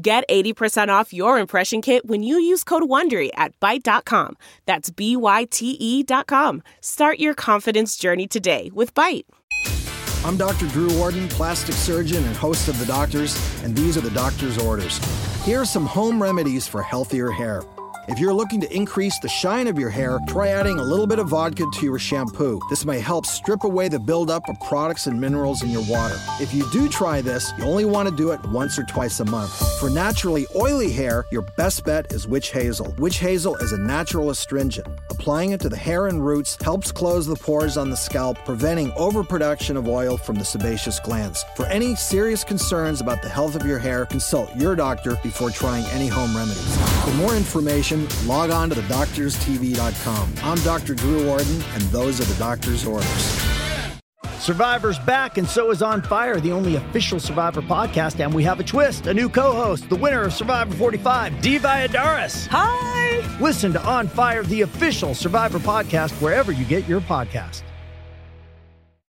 Get 80% off your impression kit when you use code WONDERY at Byte.com. That's B-Y-T-E dot com. Start your confidence journey today with Byte. I'm Dr. Drew Ordon, plastic surgeon and host of The Doctors, and these are the doctor's orders. Here are some home remedies for healthier hair. If you're looking to increase the shine of your hair, try adding a little bit of vodka to your shampoo. This may help strip away the buildup of products and minerals in your water. If you do try this, you only want to do it once or twice a month. For naturally oily hair, your best bet is witch hazel. Witch hazel is a natural astringent. Applying it to the hair and roots helps close the pores on the scalp, preventing overproduction of oil from the sebaceous glands. For any serious concerns about the health of your hair, consult your doctor before trying any home remedies. For more information, log on to thedoctorstv.com. I'm Dr. Drew Ordon, and those are the doctor's orders. Survivor's back, and so is On Fire, the only official Survivor podcast. And we have a twist a new co host, the winner of Survivor 45, Dee Valladares. Hi! Listen to On Fire, the official Survivor podcast, wherever you get your podcast.